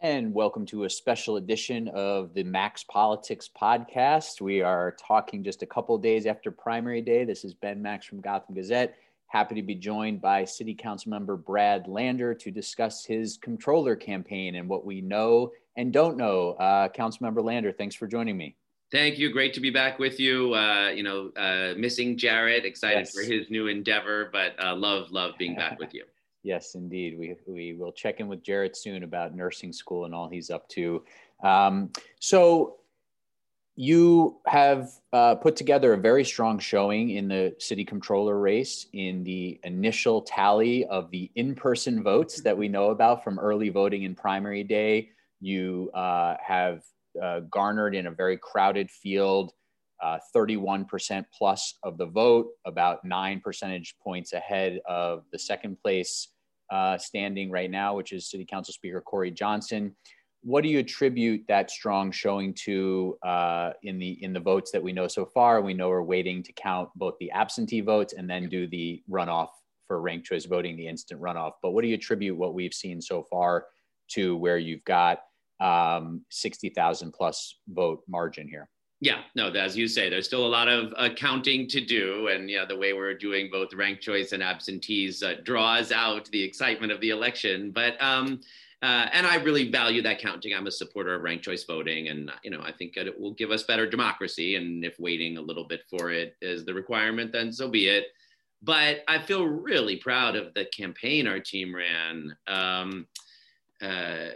And welcome to a special edition of the Max Politics podcast. We are talking just a couple days after primary day. This is Ben Max from Gotham Gazette. Happy to be joined by City Council member Brad Lander to discuss his controller campaign and what we know and don't know. Uh, Council member Lander, thanks for joining me. Thank you. Great to be back with you. Uh, you know, uh, missing Jared, excited yes. for his new endeavor, but uh, love, love being back with you. Yes, indeed. We, we will check in with Jared soon about nursing school and all he's up to. Um, so, you have uh, put together a very strong showing in the city controller race in the initial tally of the in person votes that we know about from early voting in primary day. You uh, have uh, garnered in a very crowded field uh, 31% plus of the vote, about nine percentage points ahead of the second place uh, standing right now, which is City Council Speaker Corey Johnson. What do you attribute that strong showing to uh, in the in the votes that we know so far? We know we're waiting to count both the absentee votes and then do the runoff for ranked choice voting, the instant runoff. But what do you attribute what we've seen so far to where you've got um, 60,000 plus vote margin here? Yeah, no, as you say, there's still a lot of accounting uh, to do. And yeah, the way we're doing both ranked choice and absentees uh, draws out the excitement of the election. But, um, uh, and I really value that counting. I'm a supporter of ranked choice voting. And, you know, I think it will give us better democracy. And if waiting a little bit for it is the requirement, then so be it. But I feel really proud of the campaign our team ran. Um, uh,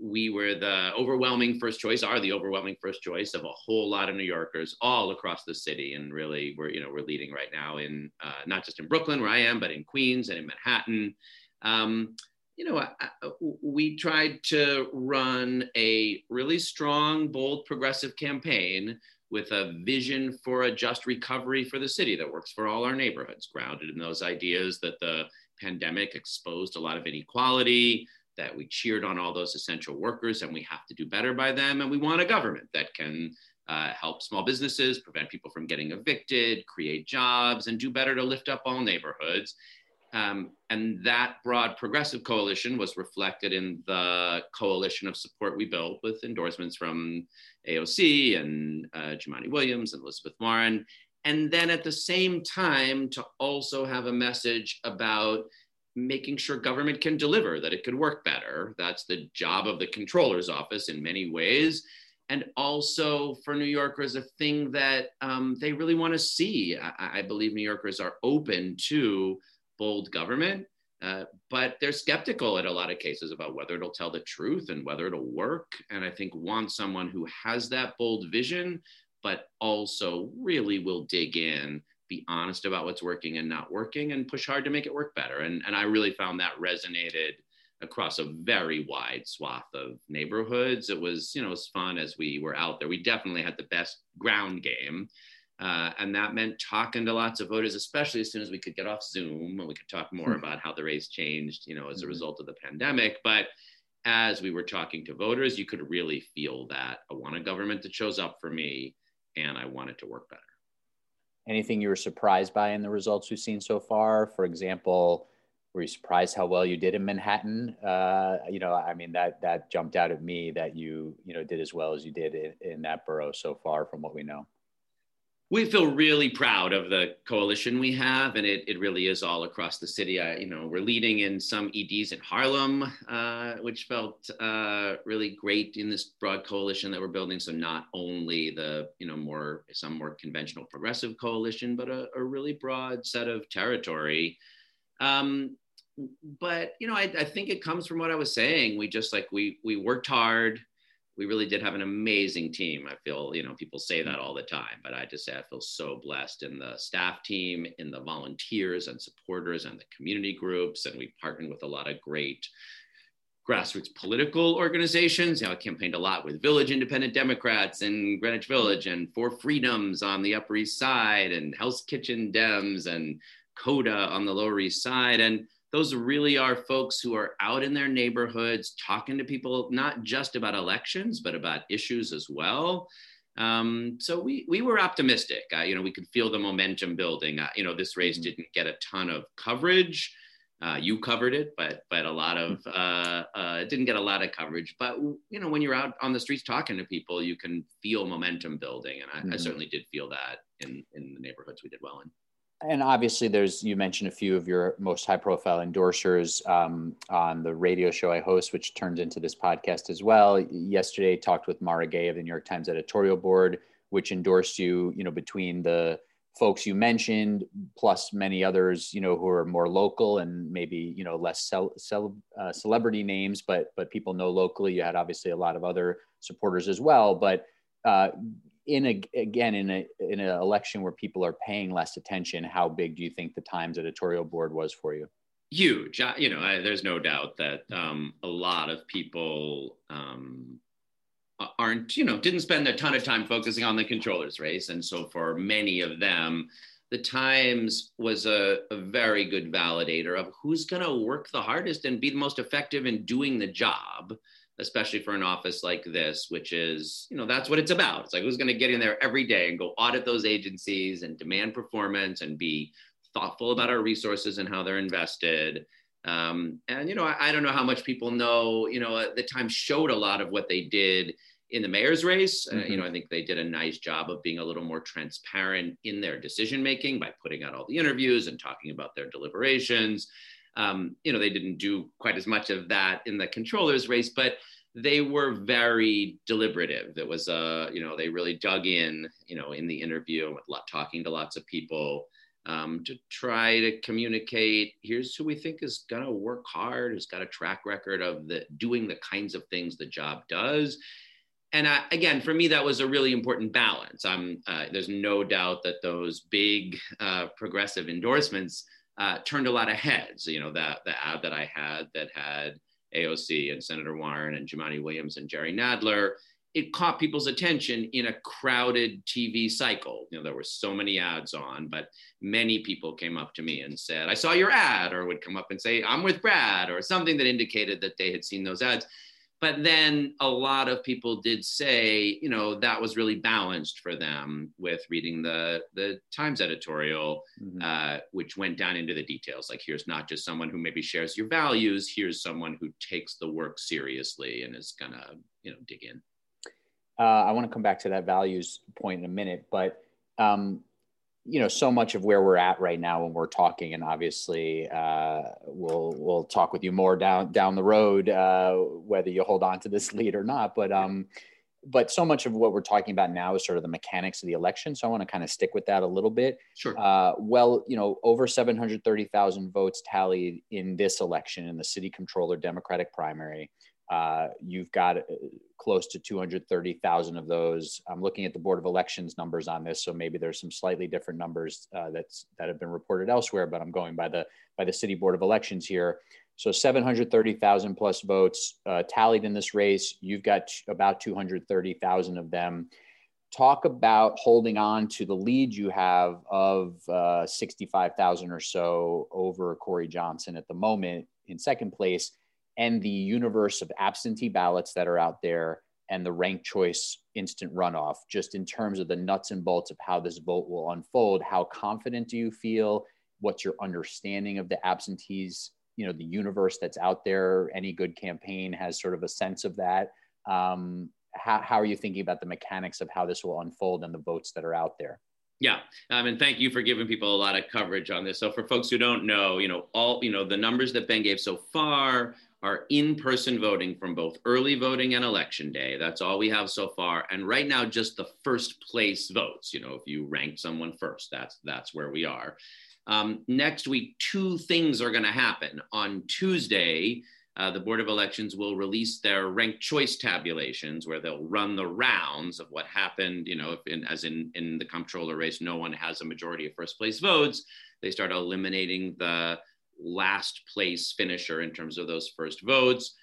we were the overwhelming first choice, are the overwhelming first choice of a whole lot of New Yorkers all across the city. And really, we're, you know, we're leading right now in uh, not just in Brooklyn, where I am, but in Queens and in Manhattan. Um, you know, I, I, we tried to run a really strong, bold, progressive campaign with a vision for a just recovery for the city that works for all our neighborhoods, grounded in those ideas that the pandemic exposed a lot of inequality, that we cheered on all those essential workers and we have to do better by them. And we want a government that can uh, help small businesses, prevent people from getting evicted, create jobs, and do better to lift up all neighborhoods. Um, and that broad progressive coalition was reflected in the coalition of support we built with endorsements from AOC and uh, Jumaane Williams and Elizabeth Warren. And then at the same time, to also have a message about making sure government can deliver, that it could work better. That's the job of the controller's office in many ways. And also for New Yorkers, a thing that um, they really want to see. I, I, believe New Yorkers are open to bold government, uh, but they're skeptical in a lot of cases about whether it'll tell the truth and whether it'll work. And I think want someone who has that bold vision, but also really will dig in be honest about what's working and not working and push hard to make it work better. And, and I really found that resonated across a very wide swath of neighborhoods. It was, you know, as fun as we were out there. We definitely had the best ground game. Uh, and that meant talking to lots of voters, especially as soon as we could get off Zoom and we could talk more hmm. about how the race changed, you know, as a hmm. result of the pandemic. But as we were talking to voters, you could really feel that I want a government that shows up for me and I want it to work better anything you were surprised by in the results we've seen so far? For example, were you surprised how well you did in Manhattan? Uh, you know, I mean that that jumped out at me that you you know did as well as you did in, in that borough so far from what we know we feel really proud of the coalition we have, and it, it really is all across the city. I, you know, we're leading in some EDs in Harlem, uh, which felt uh, really great in this broad coalition that we're building. So not only the, you know, more some more conventional progressive coalition, but a, a really broad set of territory. Um, but you know, I, I think it comes from what I was saying. We just like we we worked hard we really did have an amazing team. I feel, you know, people say mm-hmm. that all the time, but I just say I feel so blessed in the staff team, in the volunteers and supporters and the community groups. And we partnered with a lot of great grassroots political organizations. You know, I campaigned a lot with Village Independent Democrats in Greenwich mm-hmm. Village and Four Freedoms on the Upper East Side and Hell's Kitchen Dems and CODA on the Lower East Side. And those really are folks who are out in their neighborhoods talking to people not just about elections but about issues as well. Um, so we we were optimistic. Uh, you know we could feel the momentum building. Uh, you know this race mm-hmm. didn't get a ton of coverage. Uh, you covered it, but but a lot of uh, uh, didn't get a lot of coverage. But you know, when you're out on the streets talking to people, you can feel momentum building, and I, mm-hmm. I certainly did feel that in in the neighborhoods we did well in and obviously there's you mentioned a few of your most high profile endorsers um, on the radio show i host which turned into this podcast as well. Yesterday talked with mara gay of the new york times editorial board which endorsed you you know between the folks you mentioned plus many others you know who are more local and maybe you know less cel- cel- uh, celebrity names but but people know locally. You had obviously a lot of other supporters as well but uh, in a again in a in an election where people are paying less attention, how big do you think the Times editorial board was for you? Huge. you know, I, there's no doubt that um, a lot of people um, aren't, you know, didn't spend a ton of time focusing on the controllers race, and so for many of them, the Times was a, a very good validator of who's going to work the hardest and be the most effective in doing the job especially for an office like this, which is, you know, that's what it's about. It's like who's going to get in there every day and go audit those agencies and demand performance and be thoughtful about our resources and how they're invested. Um, and, you know, I, I, don't know how much people know, you know, the Times showed a lot of what they did in the mayor's race. Mm-hmm. Uh, you mm-hmm. know, I think they did a nice job of being a little more transparent in their decision making by putting out all the interviews and talking about their deliberations. Um, you know, they didn't do quite as much of that in the controllers race, but they were very deliberative. It was, uh, you know, they really dug in, you know, in the interview with lot, talking to lots of people um, to try to communicate. Here's who we think is going to work hard, has got a track record of the doing the kinds of things the job does. And I, again, for me, that was a really important balance. I'm, uh, there's no doubt that those big uh, progressive endorsements uh, turned a lot of heads. You know, that the ad that I had that had AOC and Senator Warren and Jumaane Williams and Jerry Nadler, it caught people's attention in a crowded TV cycle. You know, there were so many ads on, but many people came up to me and said, I saw your ad, or would come up and say, I'm with Brad, or something that indicated that they had seen those ads but then a lot of people did say you know that was really balanced for them with reading the the times editorial mm-hmm. uh, which went down into the details like here's not just someone who maybe shares your values here's someone who takes the work seriously and is gonna you know dig in uh, i want to come back to that values point in a minute but um, you know so much of where we're at right now when we're talking and obviously uh, we'll we'll talk with you more down down the road uh, whether you hold on to this lead or not but um but so much of what we're talking about now is sort of the mechanics of the election so i want to kind of stick with that a little bit. Sure. Uh, well you know over 730000 votes tallied in this election in the city controller democratic primary uh, you've got uh, close to 230,000 of those. I'm looking at the Board of Elections numbers on this, so maybe there's some slightly different numbers uh, that's that have been reported elsewhere, but I'm going by the by the City Board of Elections here. So 730,000 plus votes uh, tallied in this race. You've got about 230,000 of them. Talk about holding on to the lead you have of uh, 65,000 or so over Corey Johnson at the moment in second place and the universe of absentee ballots that are out there and the ranked choice instant runoff, just in terms of the nuts and bolts of how this vote will unfold. How confident do you feel? What's your understanding of the absentees? You know, the universe that's out there. Any good campaign has sort of a sense of that. Um, how, how are you thinking about the mechanics of how this will unfold and the votes that are out there? Yeah, um, and thank you for giving people a lot of coverage on this. So for folks who don't know, you know, all you know, the numbers that Ben gave so far are in-person voting from both early voting and election day. That's all we have so far. And right now, just the first place votes. You know, if you rank someone first, that's that's where we are. Um, next week, two things are going to happen. On Tuesday, uh, the Board of Elections will release their ranked choice tabulations, where they'll run the rounds of what happened. You know, if in, as in in the comptroller race, no one has a majority of first place votes. They start eliminating the last place finisher in terms of those first votes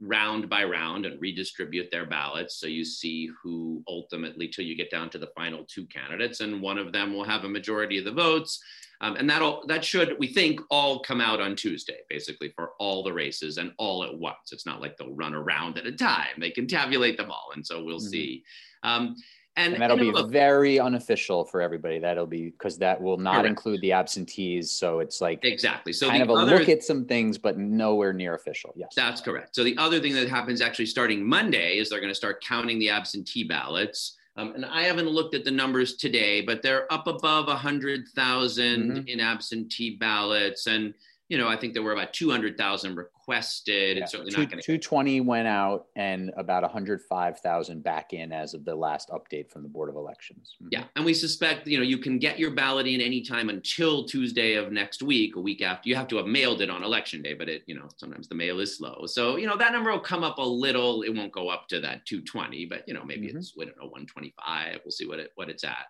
round by round and redistribute their ballots. So you see who ultimately till you get down to the final two candidates and one of them will have a majority of the votes. Um, and that'll that should we think all come out on tuesday basically for all the races and all at once. It's not like they'll run around at a time. They can tabulate them all and so we'll mm-hmm. see. Um, And, and that'll be look, very unofficial for everybody. That'll be because that will not correct. include the absentees. So it's like exactly. So kind of a other, look at some things, but nowhere near official. Yes, that's correct. So the other thing that happens actually starting Monday is they're going to start counting the absentee ballots. Um, and I haven't looked at the numbers today, but they're up above 100,000 mm-hmm. in absentee ballots. And you know, I think there were about 200,000 requested. Yeah. It's certainly Two, not going to. 220 went out and about 105,000 back in as of the last update from the Board of Elections. Mm-hmm. Yeah. And we suspect, you know, you can get your ballot in anytime until Tuesday of next week, a week after. You have to have mailed it on election day, but it, you know, sometimes the mail is slow. So, you know, that number will come up a little. It won't go up to that 220, but, you know, maybe mm-hmm. it's, I don't know, 125. We'll see what it, what it's at.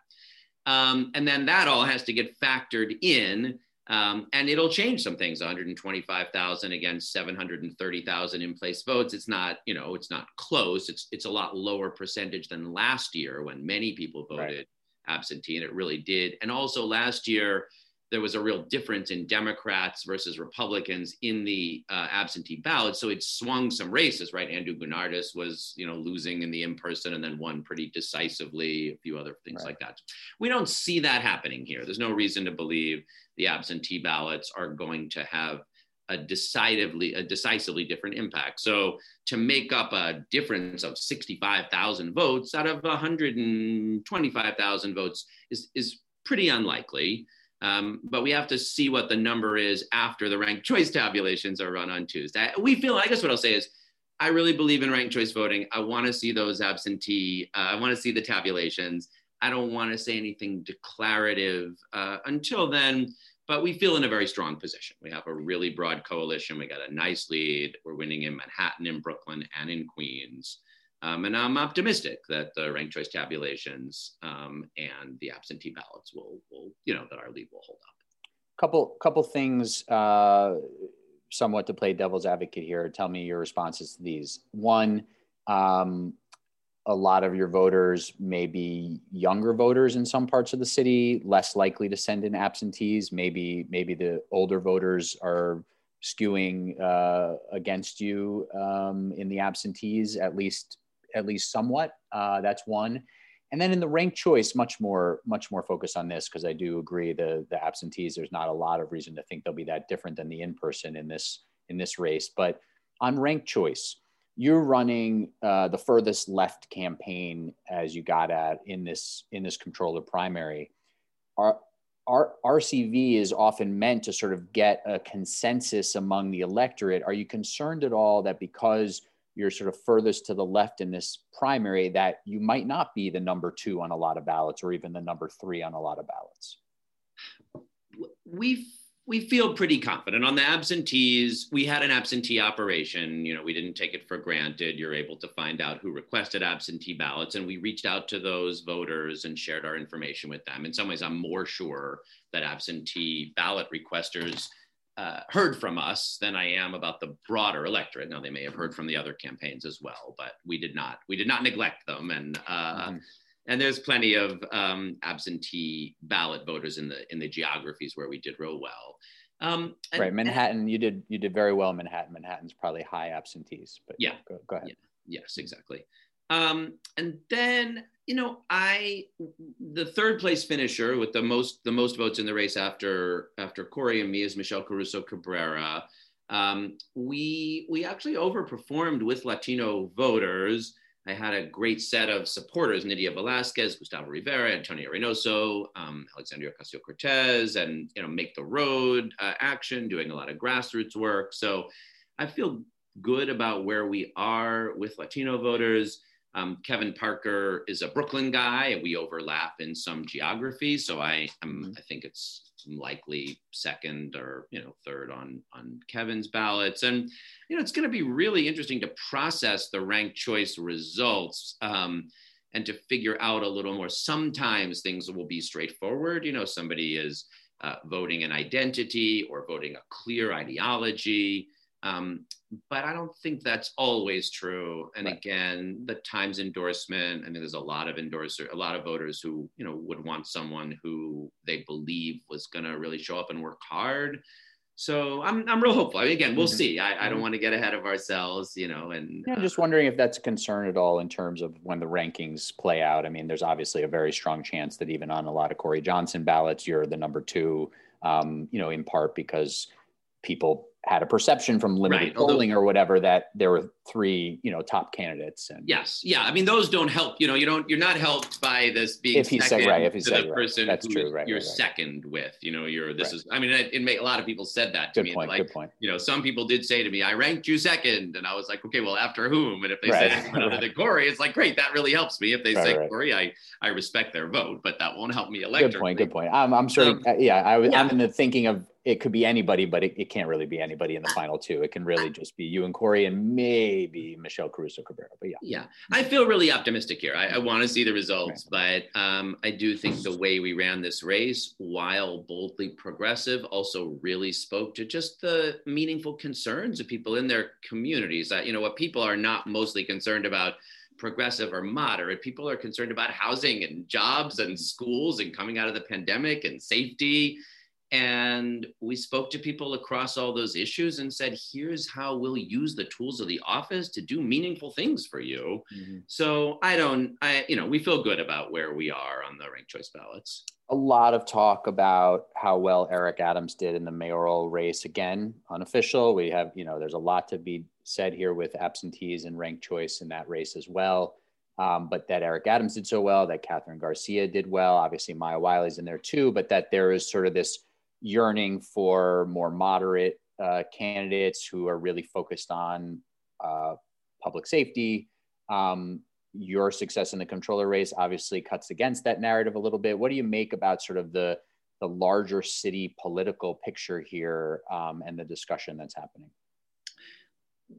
Um, and then that all has to get factored in um, and it'll change some things 125,000 against 730,000 in place votes. It's not, you know, it's not close. It's, it's a lot lower percentage than last year when many people voted right. absentee, and it really did. And also last year, there was a real difference in Democrats versus Republicans in the uh, absentee ballot. So it swung some races, right? Andrew Gounardes was, you know, losing in the in-person and then won pretty decisively, a few other things right. like that. We don't see that happening here. There's no reason to believe the absentee ballots are going to have a decidedly a decisively different impact. So to make up a difference of 65,000 votes out of 125,000 votes is is pretty unlikely. Um, but we have to see what the number is after the ranked choice tabulations are run on Tuesday. We feel, I guess what I'll say is, I really believe in ranked choice voting. I want to see those absentee, uh, I want to see the tabulations. I don't want to say anything declarative uh, until then, but we feel in a very strong position. We have a really broad coalition. We got a nice lead. We're winning in Manhattan, in Brooklyn, and in Queens. Um, and I'm optimistic that the ranked choice tabulations um, and the absentee ballots will, will, you know, that our lead will hold up. Couple, couple things, uh, somewhat to play devil's advocate here. Tell me your responses to these. One, um, a lot of your voters may be younger voters in some parts of the city, less likely to send in absentees. Maybe, maybe the older voters are skewing uh, against you um, in the absentees, at least at least somewhat. Uh, that's one. And then in the ranked choice, much more much more focus on this because I do agree the the absentees. There's not a lot of reason to think they'll be that different than the in person in this in this race. But on ranked choice, you're running uh, the furthest left campaign as you got at in this in this controller primary. Our, our RCV is often meant to sort of get a consensus among the electorate. Are you concerned at all that because you're sort of furthest to the left in this primary that you might not be the number two on a lot of ballots or even the number three on a lot of ballots? We we feel pretty confident on the absentees. We had an absentee operation. You know, we didn't take it for granted. You're able to find out who requested absentee ballots, and we reached out to those voters and shared our information with them. In some ways, I'm more sure that absentee ballot requesters uh, heard from us than I am about the broader electorate. Now they may have heard from the other campaigns as well, but we did not. We did not neglect them, and uh, mm-hmm. and there's plenty of um, absentee ballot voters in the in the geographies where we did real well. Um, and, right, Manhattan. And, you did you did very well Manhattan. Manhattan's probably high absentees, but yeah, go, go ahead. Yeah, yes, exactly. Um, and then you know, I the third place finisher with the most the most votes in the race after after Corey and me is Michelle Caruso Cabrera. Um, we we actually overperformed with Latino voters. I had a great set of supporters: Nydia Velázquez, Gustavo Rivera, Antonio Reynoso, um, Alexandria Ocasio Cortez, and you know, Make the Road uh, Action, doing a lot of grassroots work. So I feel good about where we are with Latino voters. Um, Kevin Parker is a Brooklyn guy, and we overlap in some geography. So I, I'm, I think it's likely second or you know third on on Kevin's ballots, and you know it's going to be really interesting to process the ranked choice results. Um, and to figure out a little more. Sometimes things will be straightforward. You know, somebody is uh, voting an identity or voting a clear ideology. Um, but I don't think that's always true. And right. again, the Times endorsement, I mean, there's a lot of endorser, a lot of voters who, you know, would want someone who they believe was going to really show up and work hard. so I'm, I'm real hopeful. I mean, again, we'll mm-hmm. see. I, I don't mm-hmm. want to get ahead of ourselves, you know, and yeah, uh, just wondering if that's a concern at all in terms of when the rankings play out. I mean, there's obviously a very strong chance that even on a lot of Corey Johnson ballots, you're the number two, um, you know, in part because people had a perception from limited right. polling Although, or whatever that there were three, you know, top candidates. And yes, yeah, I mean those don't help. You know, you don't. You're not helped by this being if he's second right, if he's to the person That's true, right, you're right, right. second with. You know, you're. This is. I mean, it, it may, a lot of people said that to good me. Point, like, good point. You know, some people did say to me, "I ranked you second. and I was like, "Okay, well, after whom?" And if they said anyone other than Corey, it's like, great, that really helps me. If they say Corey, I I respect their vote, but that won't help me elect. Good point. Good point. I'm, I'm sure. Um, yeah, I, yeah. I'm in the thinking of it could be anybody, but it, it can't really be anybody in the final two. It can really just be you and Corey and maybe Michelle Caruso Cabrera. But yeah. Yeah. I feel really optimistic here. I, I want to see the results, right. but um, I do think the way we ran this race, while boldly progressive, also really spoke to just the meaningful concerns of people in their communities. That, you know, what people are not mostly concerned about progressive or moderate. People are concerned about housing and jobs and schools and coming out of the pandemic and safety and we spoke to people across all those issues and said, here's how we'll use the tools of the office to do meaningful things for you. Mm-hmm. So I don't, I, you know, we feel good about where we are on the ranked choice ballots. A lot of talk about how well Eric Adams did in the mayoral race. Again, unofficial. We have, you know, there's a lot to be said here with absentees and ranked choice in that race as well. Um, but that Eric Adams did so well, that Kathryn Garcia did well. Obviously, Maya Wiley's in there too, but that there is sort of this yearning for more moderate uh, candidates who are really focused on uh, public safety. Um, your success in the controller race obviously cuts against that narrative a little bit. What do you make about sort of the the larger city political picture here um, and the discussion that's happening?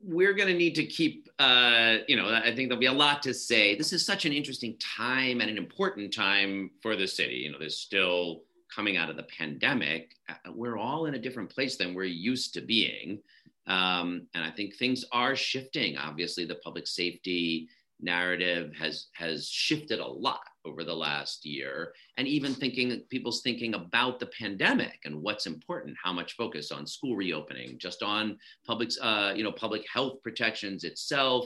We're going to need to keep, uh, you know, I think there'll be a lot to say. This is such an interesting time and an important time for the city. You know, there's still coming out of the pandemic, uh, we're all in a different place than we're used to being. Um, and I think things are shifting. Obviously, the public safety narrative has has shifted a lot over the last year and even thinking people's thinking about the pandemic and what's important how much focus on school reopening just on public uh, you know public health protections itself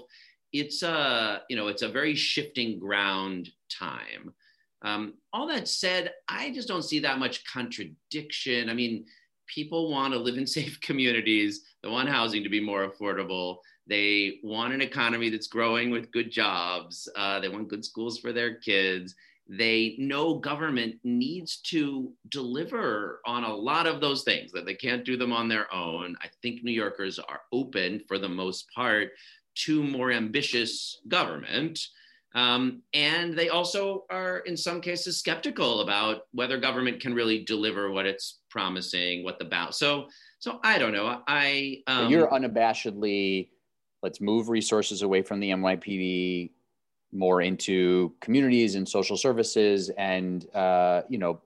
it's a you know it's a very shifting ground time um, all that said, I just don't see that much contradiction. I mean, people want to live in safe communities, they want housing to be more affordable. They want an economy that's growing with good jobs. Uh, they want good schools for their kids. They know government needs to deliver on a lot of those things, that they can't do them on their own. I think New Yorkers are open, for the most part, to more ambitious government. Um, and they also are, in some cases, skeptical about whether government can really deliver what it's promising, what the bound. So, so I don't know. I um, you're unabashedly let's move resources away from the NYPD more into communities and social services and uh, you know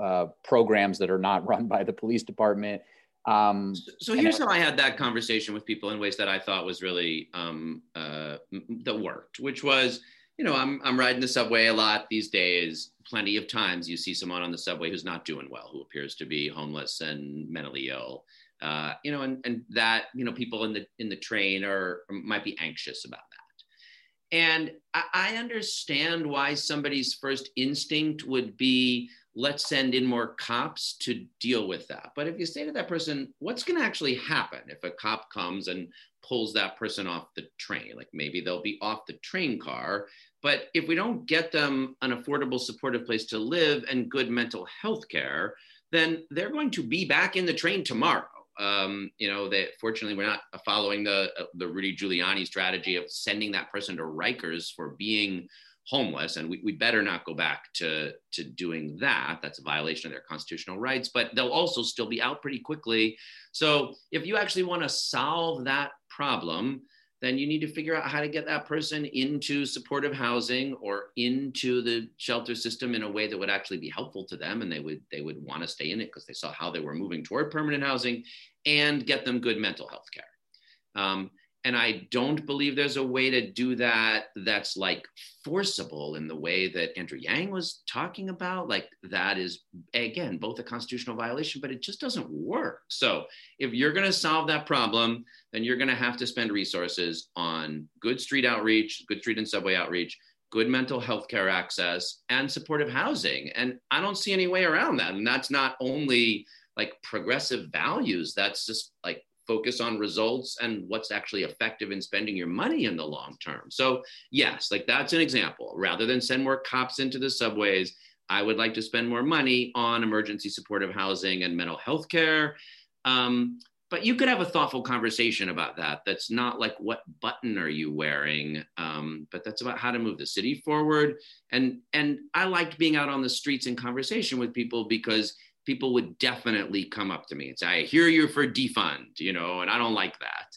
uh, programs that are not run by the police department. Um, so here's how I had that conversation with people in ways that I thought was really um, uh, that worked, which was you know, I'm I'm riding the subway a lot these days. Plenty of times you see someone on the subway who's not doing well, who appears to be homeless and mentally ill. Uh, you know, and and that you know people in the in the train are might be anxious about that. And I, I understand why somebody's first instinct would be let's send in more cops to deal with that. But if you say to that person, what's going to actually happen if a cop comes and pulls that person off the train? Like maybe they'll be off the train car. But if we don't get them an affordable, supportive place to live and good mental health care, then they're going to be back in the train tomorrow. Um, you know, that fortunately we're not following the the Rudy Giuliani strategy of sending that person to Rikers for being homeless and we, we better not go back to to doing that that's a violation of their constitutional rights but they'll also still be out pretty quickly so if you actually want to solve that problem then you need to figure out how to get that person into supportive housing or into the shelter system in a way that would actually be helpful to them and they would they would want to stay in it because they saw how they were moving toward permanent housing and get them good mental health care. Um, and I don't believe there's a way to do that that's like forcible in the way that Andrew Yang was talking about. Like, that is, again, both a constitutional violation, but it just doesn't work. So, if you're going to solve that problem, then you're going to have to spend resources on good street outreach, good street and subway outreach, good mental health care access, and supportive housing. And I don't see any way around that. And that's not only like progressive values, that's just like focus on results and what's actually effective in spending your money in the long term. So, yes, like that's an example. Rather than send more cops into the subways, I would like to spend more money on emergency supportive housing and mental health care. Um, but you could have a thoughtful conversation about that. That's not like what button are you wearing, um, but that's about how to move the city forward. And and I liked being out on the streets in conversation with people because people would definitely come up to me and say, I hear you're for defund, you know, and I don't like that.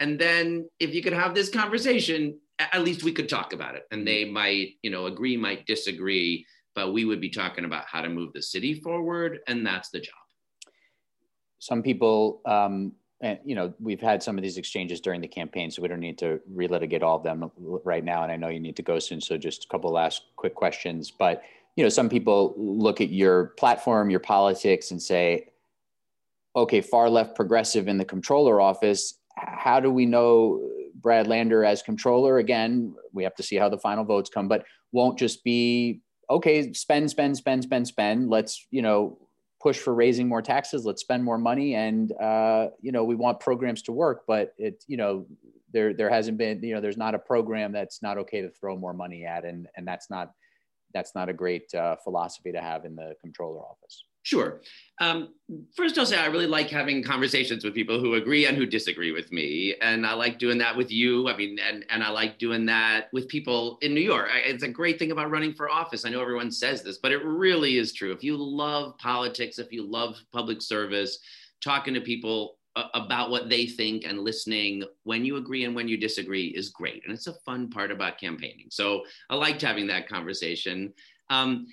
And then if you could have this conversation, at least we could talk about it. And they might, you know, agree, might disagree, but we would be talking about how to move the city forward. And that's the job. Some people, um, and you know, we've had some of these exchanges during the campaign, so we don't need to relitigate all of them right now. And I know you need to go soon, so just a couple last quick questions. But you know, some people look at your platform, your politics, and say, okay, far left progressive in the controller office. How do we know Brad Lander as controller? Again, we have to see how the final votes come, but won't just be okay, spend, spend, spend, spend, spend. Let's, you know, push for raising more taxes. Let's spend more money. And, uh, you know, we want programs to work, but it, you know, there, there hasn't been, you know, there's not a program that's not okay to throw more money at. And, and that's not, that's not a great uh, philosophy to have in the controller office. Sure. Um, first, I'll say I really like having conversations with people who agree and who disagree with me, and I like doing that with you. I mean, and and I like doing that with people in New York. I, it's a great thing about running for office. I know everyone says this, but it really is true. If you love politics, if you love public service, talking to people about what they think and listening when you agree and when you disagree is great. And it's a fun part about campaigning. So I liked having that conversation. Um,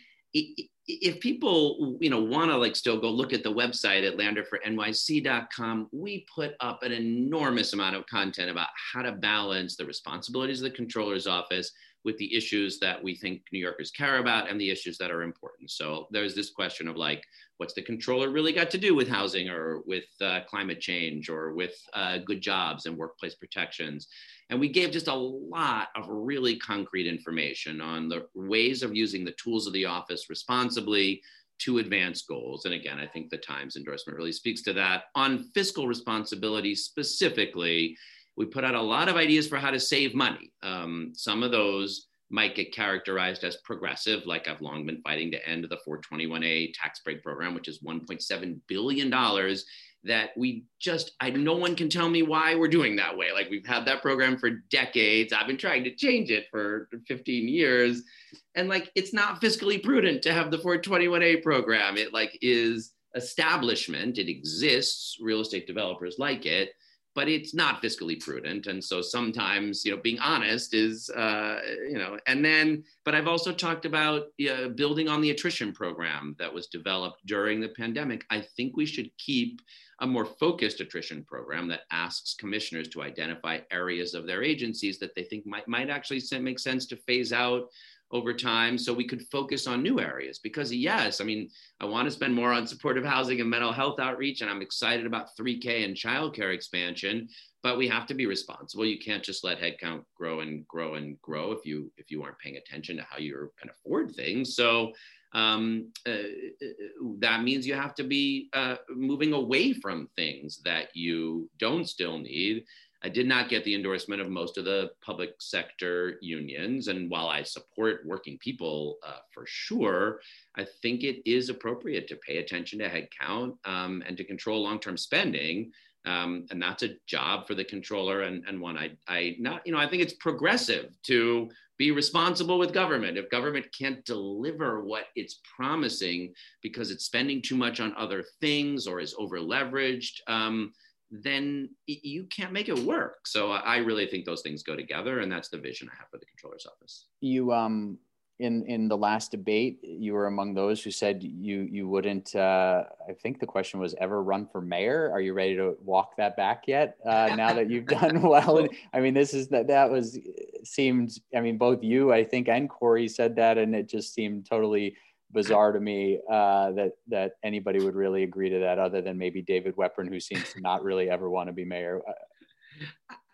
if people you know want to like still go look at the website at landerfornyc.com we put up an enormous amount of content about how to balance the responsibilities of the controller's office with the issues that we think New Yorkers care about and the issues that are important. So there's this question of like, what's the controller really got to do with housing or with uh, climate change or with uh, good jobs and workplace protections? And we gave just a lot of really concrete information on the ways of using the tools of the office responsibly to advance goals. And again, I think the Times endorsement really speaks to that. On fiscal responsibility specifically, we put out a lot of ideas for how to save money. Um, some of those might get characterized as progressive, like I've long been fighting to end the 421A tax break program, which is $1.7 billion that we just, I, no one can tell me why we're doing that way. Like we've had that program for decades. I've been trying to change it for 15 years. And like, it's not fiscally prudent to have the 421A program. It like is establishment, it exists, real estate developers like it but it's not fiscally prudent. And so sometimes, you know, being honest is, uh, you know, and then, but I've also talked about uh, building on the attrition program that was developed during the pandemic. I think we should keep a more focused attrition program that asks commissioners to identify areas of their agencies that they think might, might actually make sense to phase out over time so we could focus on new areas. Because yes i mean i want to spend more on supportive housing and mental health outreach and i'm excited about 3k and childcare expansion but we have to be responsible. You can't just let headcount grow and grow and grow if you if you aren't paying attention to how you can afford things. So um, uh, that means you have to be uh, moving away from things that you don't still need I did not get the endorsement of most of the public sector unions. And while I support working people uh, for sure, I think it is appropriate to pay attention to headcount um, and to control long term spending. Um, and that's a job for the controller and, and one I, I not, you know, I think it's progressive to be responsible with government. If government can't deliver what it's promising because it's spending too much on other things or is over leveraged, um, then you can't make it work. So I really think those things go together, and that's the vision I have for the controller's office. You um in in the last debate, you were among those who said you you wouldn't. Uh, I think the question was ever run for mayor. Are you ready to walk that back yet? Uh, now that you've done well, and, I mean, this is that that was seemed. I mean, both you, I think, and Corey said that, and it just seemed totally bizarre to me uh, that that anybody would really agree to that, other than maybe David Weprin, who seems to not really ever want to be mayor. Uh,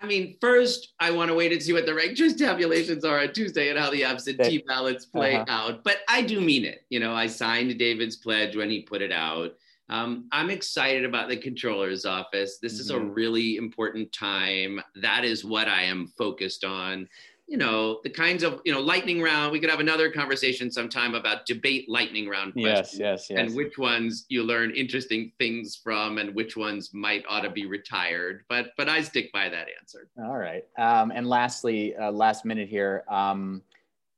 I mean, first, I want to wait and see what the ranked choice tabulations are on Tuesday and how the absentee ballots play uh-huh. out. But I do mean it. You know, I signed David's pledge when he put it out. Um, I'm excited about the controller's office. This mm-hmm. is a mm-hmm. really important time. That is what I am focused on you know the kinds of you know lightning round we could have another conversation sometime about debate lightning round questions yes, yes, yes. and which ones you learn interesting things from and which ones might ought to be retired but but i stick by that answer. All right. Um, and lastly uh, last minute here um,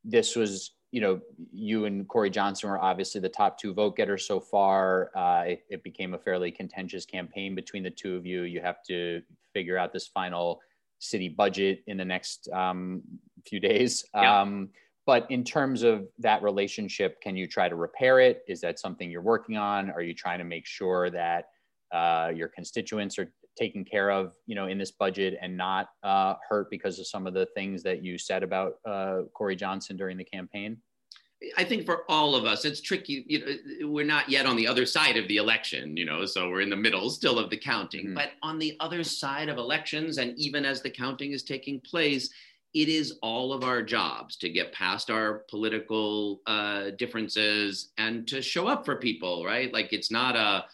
this was you know you and corey johnson were obviously the top two vote getters so far. Uh, it, it became a fairly contentious campaign between the two of you. You have to figure out this final city budget in the next um, few days. Yeah. Um, but in terms of that relationship, can you try to repair it? Is that something you're working on? Are you trying to make sure that uh, your constituents are taken care of, you know, in this budget and not uh, hurt because of some of the things that you said about uh, Corey Johnson during the campaign? I think for all of us, it's tricky. You know, we're not yet on the other side of the election, you know, so we're in the middle still of the counting. Mm-hmm. But on the other side of elections, and even as the counting is taking place, it is all of our jobs to get past our political uh, differences and to show up for people, right? Like it's not a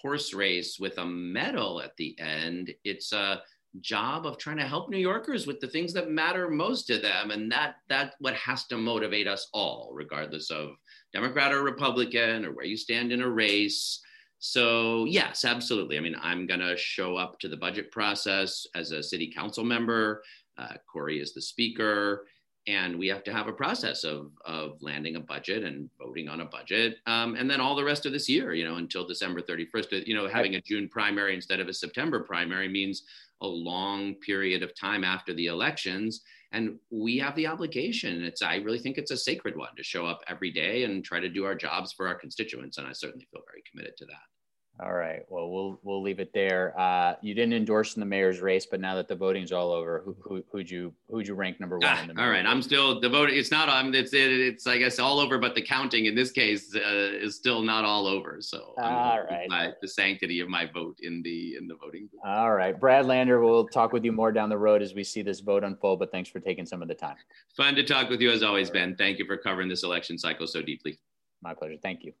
horse race with a medal at the end. It's a job of trying to help New Yorkers with the things that matter most to them. And that that's what has to motivate us all, regardless of Democrat or Republican or where you stand in a race. So yes, absolutely. I mean, I'm gonna show up to the budget process as a city council member. Uh, Corey is the speaker and we have to have a process of, of landing a budget and voting on a budget um, and then all the rest of this year you know until december 31st you know having a june primary instead of a september primary means a long period of time after the elections and we have the obligation. It's i really think it's a sacred one to show up every day and try to do our jobs for our constituents and i certainly feel very committed to that all right. Well, we'll we'll leave it there. Uh, you didn't endorse in the mayor's race, but now that the voting's all over, who, who who'd you who'd you rank number one? Ah, in the all right, I'm still the voting. It's not. I'm. It's it, it's I guess all over, but the counting in this case uh, is still not all over. So all right, my, the sanctity of my vote in the in the voting. All right, Brad Lander. We'll talk with you more down the road as we see this vote unfold. But thanks for taking some of the time. Fun to talk with you as always, Ben. Thank you for covering this election cycle so deeply. My pleasure. Thank you.